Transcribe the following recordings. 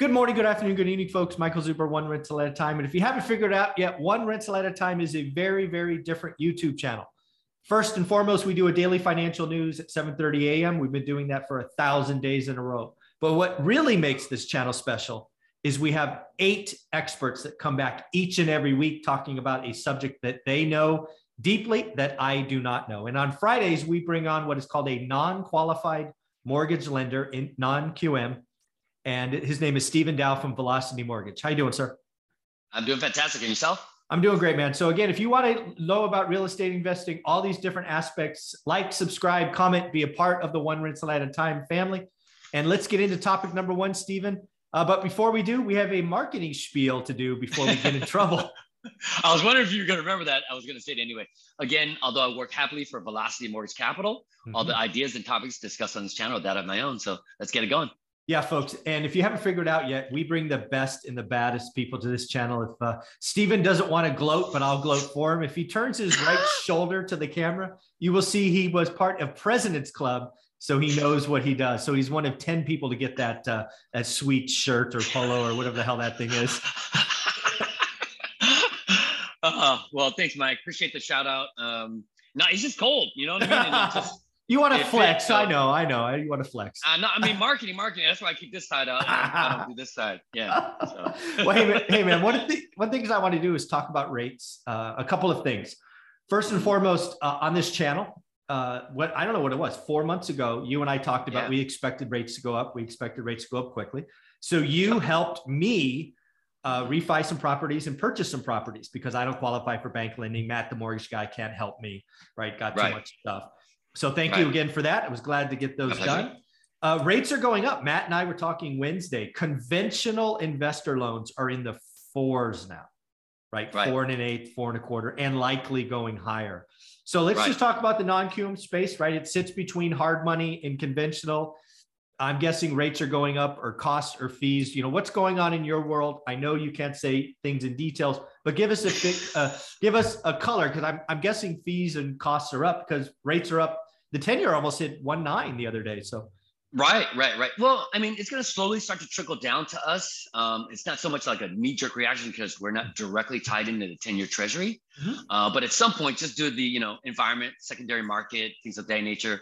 Good morning, good afternoon, good evening, folks. Michael Zuber, one rental at a time. And if you haven't figured out yet, one rental at a time is a very, very different YouTube channel. First and foremost, we do a daily financial news at 7:30 a.m. We've been doing that for a thousand days in a row. But what really makes this channel special is we have eight experts that come back each and every week talking about a subject that they know deeply that I do not know. And on Fridays, we bring on what is called a non-qualified mortgage lender in non-QM and his name is Stephen Dow from Velocity Mortgage. How you doing, sir? I'm doing fantastic. And yourself? I'm doing great, man. So again, if you want to know about real estate investing, all these different aspects, like, subscribe, comment, be a part of the One Rental at a Time family. And let's get into topic number one, Stephen. Uh, but before we do, we have a marketing spiel to do before we get in trouble. I was wondering if you were going to remember that. I was going to say it anyway. Again, although I work happily for Velocity Mortgage Capital, mm-hmm. all the ideas and topics discussed on this channel are that of my own. So let's get it going. Yeah, folks. And if you haven't figured out yet, we bring the best and the baddest people to this channel. If uh, Stephen doesn't want to gloat, but I'll gloat for him. If he turns his right shoulder to the camera, you will see he was part of President's Club. So he knows what he does. So he's one of 10 people to get that uh, that sweet shirt or polo or whatever the hell that thing is. uh, well, thanks, Mike. Appreciate the shout out. Um, no, it's just cold. You know what I mean? You want to flex? Fits, I know, I know. You want to flex. Uh, no, I mean marketing, marketing. That's why I keep this side up. I don't do this side. Yeah. So. well, hey, man, hey, man. One of the one things I want to do is talk about rates. Uh, a couple of things. First and foremost, uh, on this channel, uh, what I don't know what it was. Four months ago, you and I talked about yeah. we expected rates to go up. We expected rates to go up quickly. So you helped me uh, refi some properties and purchase some properties because I don't qualify for bank lending. Matt, the mortgage guy, can't help me. Right? Got too right. much stuff. So thank right. you again for that. I was glad to get those done. Uh, rates are going up. Matt and I were talking Wednesday. Conventional investor loans are in the fours now, right? right. Four and an eighth, four and a quarter, and likely going higher. So let's right. just talk about the non-QM space, right? It sits between hard money and conventional. I'm guessing rates are going up or costs or fees. You know, what's going on in your world? I know you can't say things in details, but give us a big, uh, give us a color because I'm, I'm guessing fees and costs are up because rates are up. The 10 year almost hit one nine the other day. So, right, right, right. Well, I mean, it's going to slowly start to trickle down to us. Um, it's not so much like a knee jerk reaction because we're not directly tied into the 10 year treasury. Mm-hmm. Uh, but at some point, just due to the, you know, environment, secondary market, things of that nature,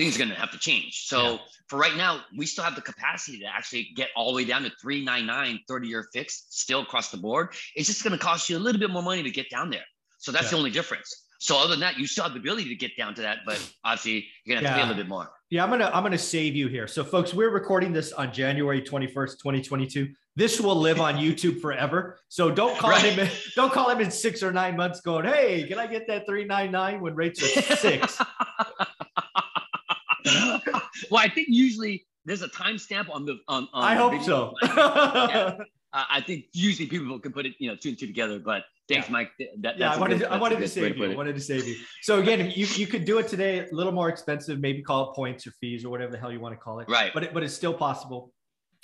things are going to have to change. So yeah. for right now, we still have the capacity to actually get all the way down to 399 30 year fixed still across the board. It's just going to cost you a little bit more money to get down there. So that's yeah. the only difference. So other than that, you still have the ability to get down to that, but obviously you're gonna have yeah. to pay a little bit more. Yeah, I'm gonna I'm gonna save you here. So folks, we're recording this on January 21st, 2022. This will live on YouTube forever. So don't call right. him in, don't call him in six or nine months going, hey, can I get that 399 when rates are six? well, I think usually there's a timestamp on the on. on I hope so. yeah. uh, I think usually people can put it, you know, two and two together. But thanks, yeah. Mike. That, yeah, I wanted, good, to, I wanted to save you. I wanted to save you. So again, you you could do it today, a little more expensive. Maybe call it points or fees or whatever the hell you want to call it. Right. But it, but it's still possible.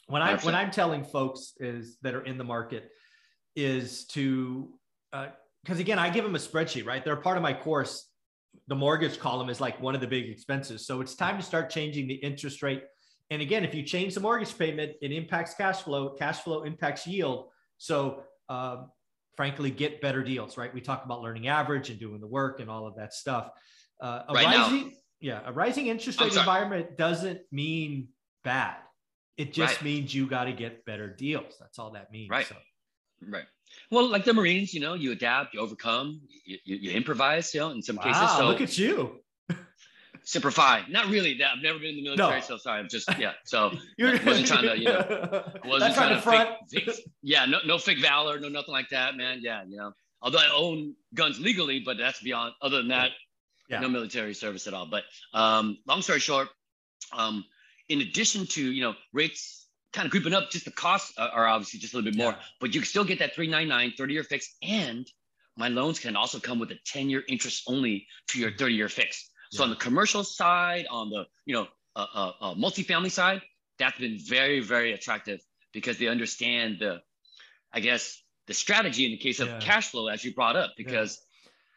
When I when I'm telling folks is that are in the market is to because uh, again, I give them a spreadsheet. Right, they're part of my course the mortgage column is like one of the big expenses. So it's time to start changing the interest rate. And again, if you change the mortgage payment, it impacts cash flow. Cash flow impacts yield. So, um, frankly, get better deals, right? We talk about learning average and doing the work and all of that stuff. Uh, a right rising, now. yeah, a rising interest rate environment doesn't mean bad. It just right. means you got to get better deals. That's all that means. Right. So. Right. Well, like the Marines, you know, you adapt, you overcome, you, you, you improvise, you know, in some wow, cases. So look at you. Simplify. Not really. That I've never been in the military, no. so sorry. I'm just yeah. So I wasn't trying to, you know, wasn't trying, to front. Fake, fake, yeah, no, no fake valor, no nothing like that, man. Yeah, you know. Although I own guns legally, but that's beyond. Other than that, yeah. no military service at all. But um, long story short, um, in addition to you know rates kind of creeping up. Just the costs are obviously just a little bit more, yeah. but you can still get that 399 30 year fix. And my loans can also come with a 10 year interest only to your 30 year fix. So yeah. on the commercial side, on the, you know, uh, uh, uh, multifamily side, that's been very, very attractive because they understand the, I guess, the strategy in the case of yeah. cash flow, as you brought up, because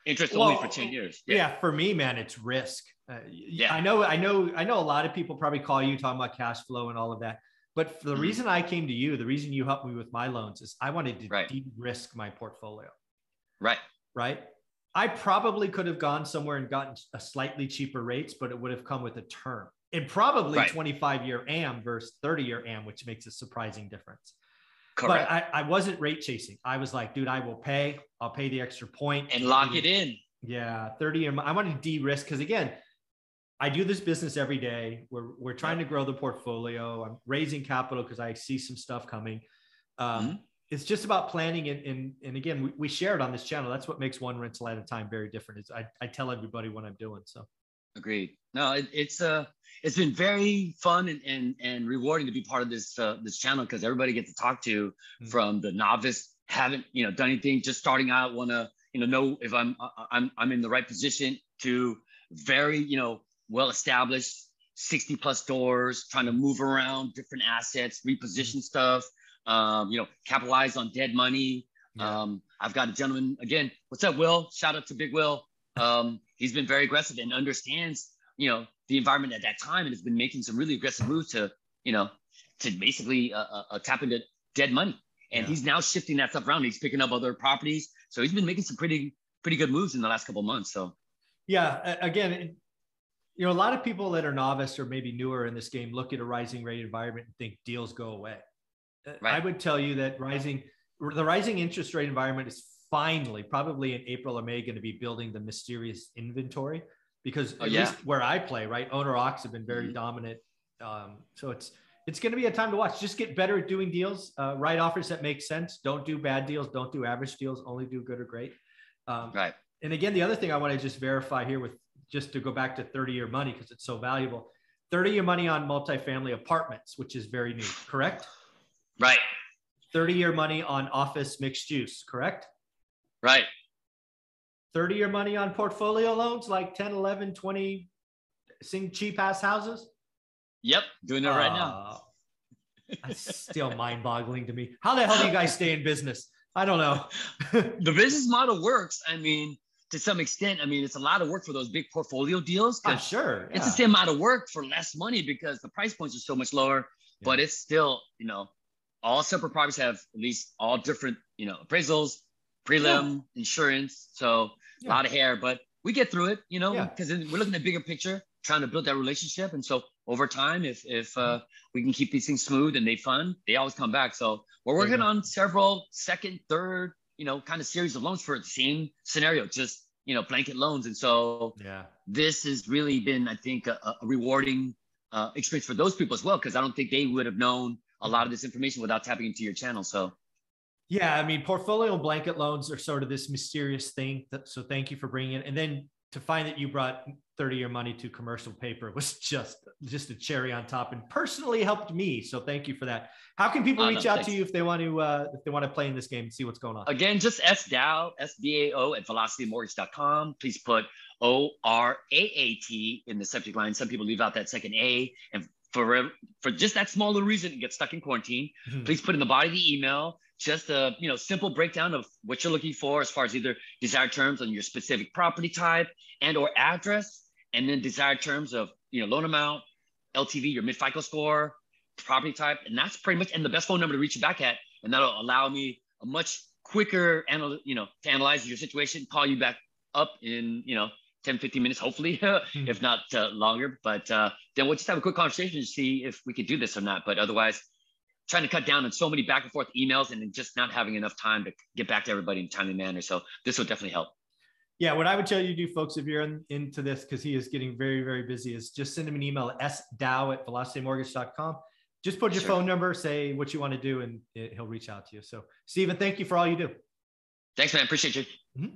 interest well, only for 10 years. Yeah. For me, man, it's risk. Uh, yeah. I know, I know, I know a lot of people probably call you talking about cash flow and all of that But the mm-hmm. reason I came to you, the reason you helped me with my loans is I wanted to right. de-risk my portfolio. Right. Right. I probably could have gone somewhere and gotten a slightly cheaper rates, but it would have come with a term and probably right. 25 year AM versus 30 year AM, which makes a surprising difference. Correct. But I, I wasn't rate chasing. I was like, dude, I will pay. I'll pay the extra point and lock it in. Yeah, 30 year. I want to de-risk because again, I do this business every day. We're we're trying to grow the portfolio. I'm raising capital because I see some stuff coming. Um, mm-hmm. It's just about planning and and, and again, we, we share it on this channel. That's what makes one rental at a time very different. Is I, I tell everybody what I'm doing. So agreed. No, it, it's uh it's been very fun and and, and rewarding to be part of this uh, this channel because everybody gets to talk to mm-hmm. from the novice, haven't you know done anything, just starting out, want to you know know if I'm I'm I'm in the right position to very you know well established 60 plus doors trying to move around different assets reposition mm-hmm. stuff um, you know capitalize on dead money. Yeah. um, i've got a gentleman again what's up will? Shout out to big will. Um, he's been very aggressive and understands you know the environment at that time and has been making some really aggressive moves to you know to basically uh, uh, uh tap into dead money. And yeah. he's now shifting that stuff around. He's picking up other properties. So he's been making some pretty pretty good moves in the last couple months so. Yeah again you know, a lot of people that are novice or maybe newer in this game look at a rising rate environment and think deals go away. Right. I would tell you that rising the rising interest rate environment is finally, probably in April or May, going to be building the mysterious inventory because oh, at yeah. least where I play, right, owner occs have been very mm-hmm. dominant. Um, so it's it's going to be a time to watch. Just get better at doing deals, uh, right offers that make sense. Don't do bad deals. Don't do average deals. Only do good or great. Um, right. And again, the other thing I want to just verify here with just to go back to 30 year money because it's so valuable 30 year money on multifamily apartments which is very new correct right 30 year money on office mixed use correct right 30 year money on portfolio loans like 10 11 20 sing cheap ass houses yep doing it uh, right now it's still mind boggling to me how the hell do you guys stay in business i don't know the business model works i mean to some extent, I mean, it's a lot of work for those big portfolio deals. Oh, sure. Yeah. It's the same amount of work for less money because the price points are so much lower, yeah. but it's still, you know, all separate properties have at least all different, you know, appraisals, prelim, yeah. insurance. So a lot of hair, but we get through it, you know, because we're looking at bigger picture, trying to build that relationship. And so over time, if if uh, mm-hmm. we can keep these things smooth and they fun, they always come back. So we're working on several second, third, you know, kind of series of loans for the same scenario, just, you know, blanket loans. And so yeah, this has really been, I think, a, a rewarding uh, experience for those people as well, because I don't think they would have known a lot of this information without tapping into your channel. So yeah, I mean, portfolio blanket loans are sort of this mysterious thing. That, so thank you for bringing it. And then to find that you brought 30 year money to commercial paper was just just a cherry on top and personally helped me so thank you for that how can people reach no, out thanks. to you if they want to uh, if they want to play in this game and see what's going on again just sdao sdao at velocitymortgage.com please put o-r-a-a-t in the subject line some people leave out that second a and for for just that small little reason get stuck in quarantine mm-hmm. please put in the body of the email just a you know simple breakdown of what you're looking for as far as either desired terms on your specific property type and or address and then desired terms of you know loan amount ltv your mid fico score property type and that's pretty much and the best phone number to reach you back at and that'll allow me a much quicker anal- you know to analyze your situation call you back up in you know 10 15 minutes hopefully mm-hmm. if not uh, longer but uh, then we'll just have a quick conversation to see if we could do this or not but otherwise trying to cut down on so many back and forth emails and just not having enough time to get back to everybody in a timely manner. So this will definitely help. Yeah, what I would tell you to do, folks, if you're in, into this, because he is getting very, very busy, is just send him an email at sdow at velocitymortgage.com. Just put your sure. phone number, say what you want to do, and it, he'll reach out to you. So, Stephen, thank you for all you do. Thanks, man. Appreciate you. Mm-hmm.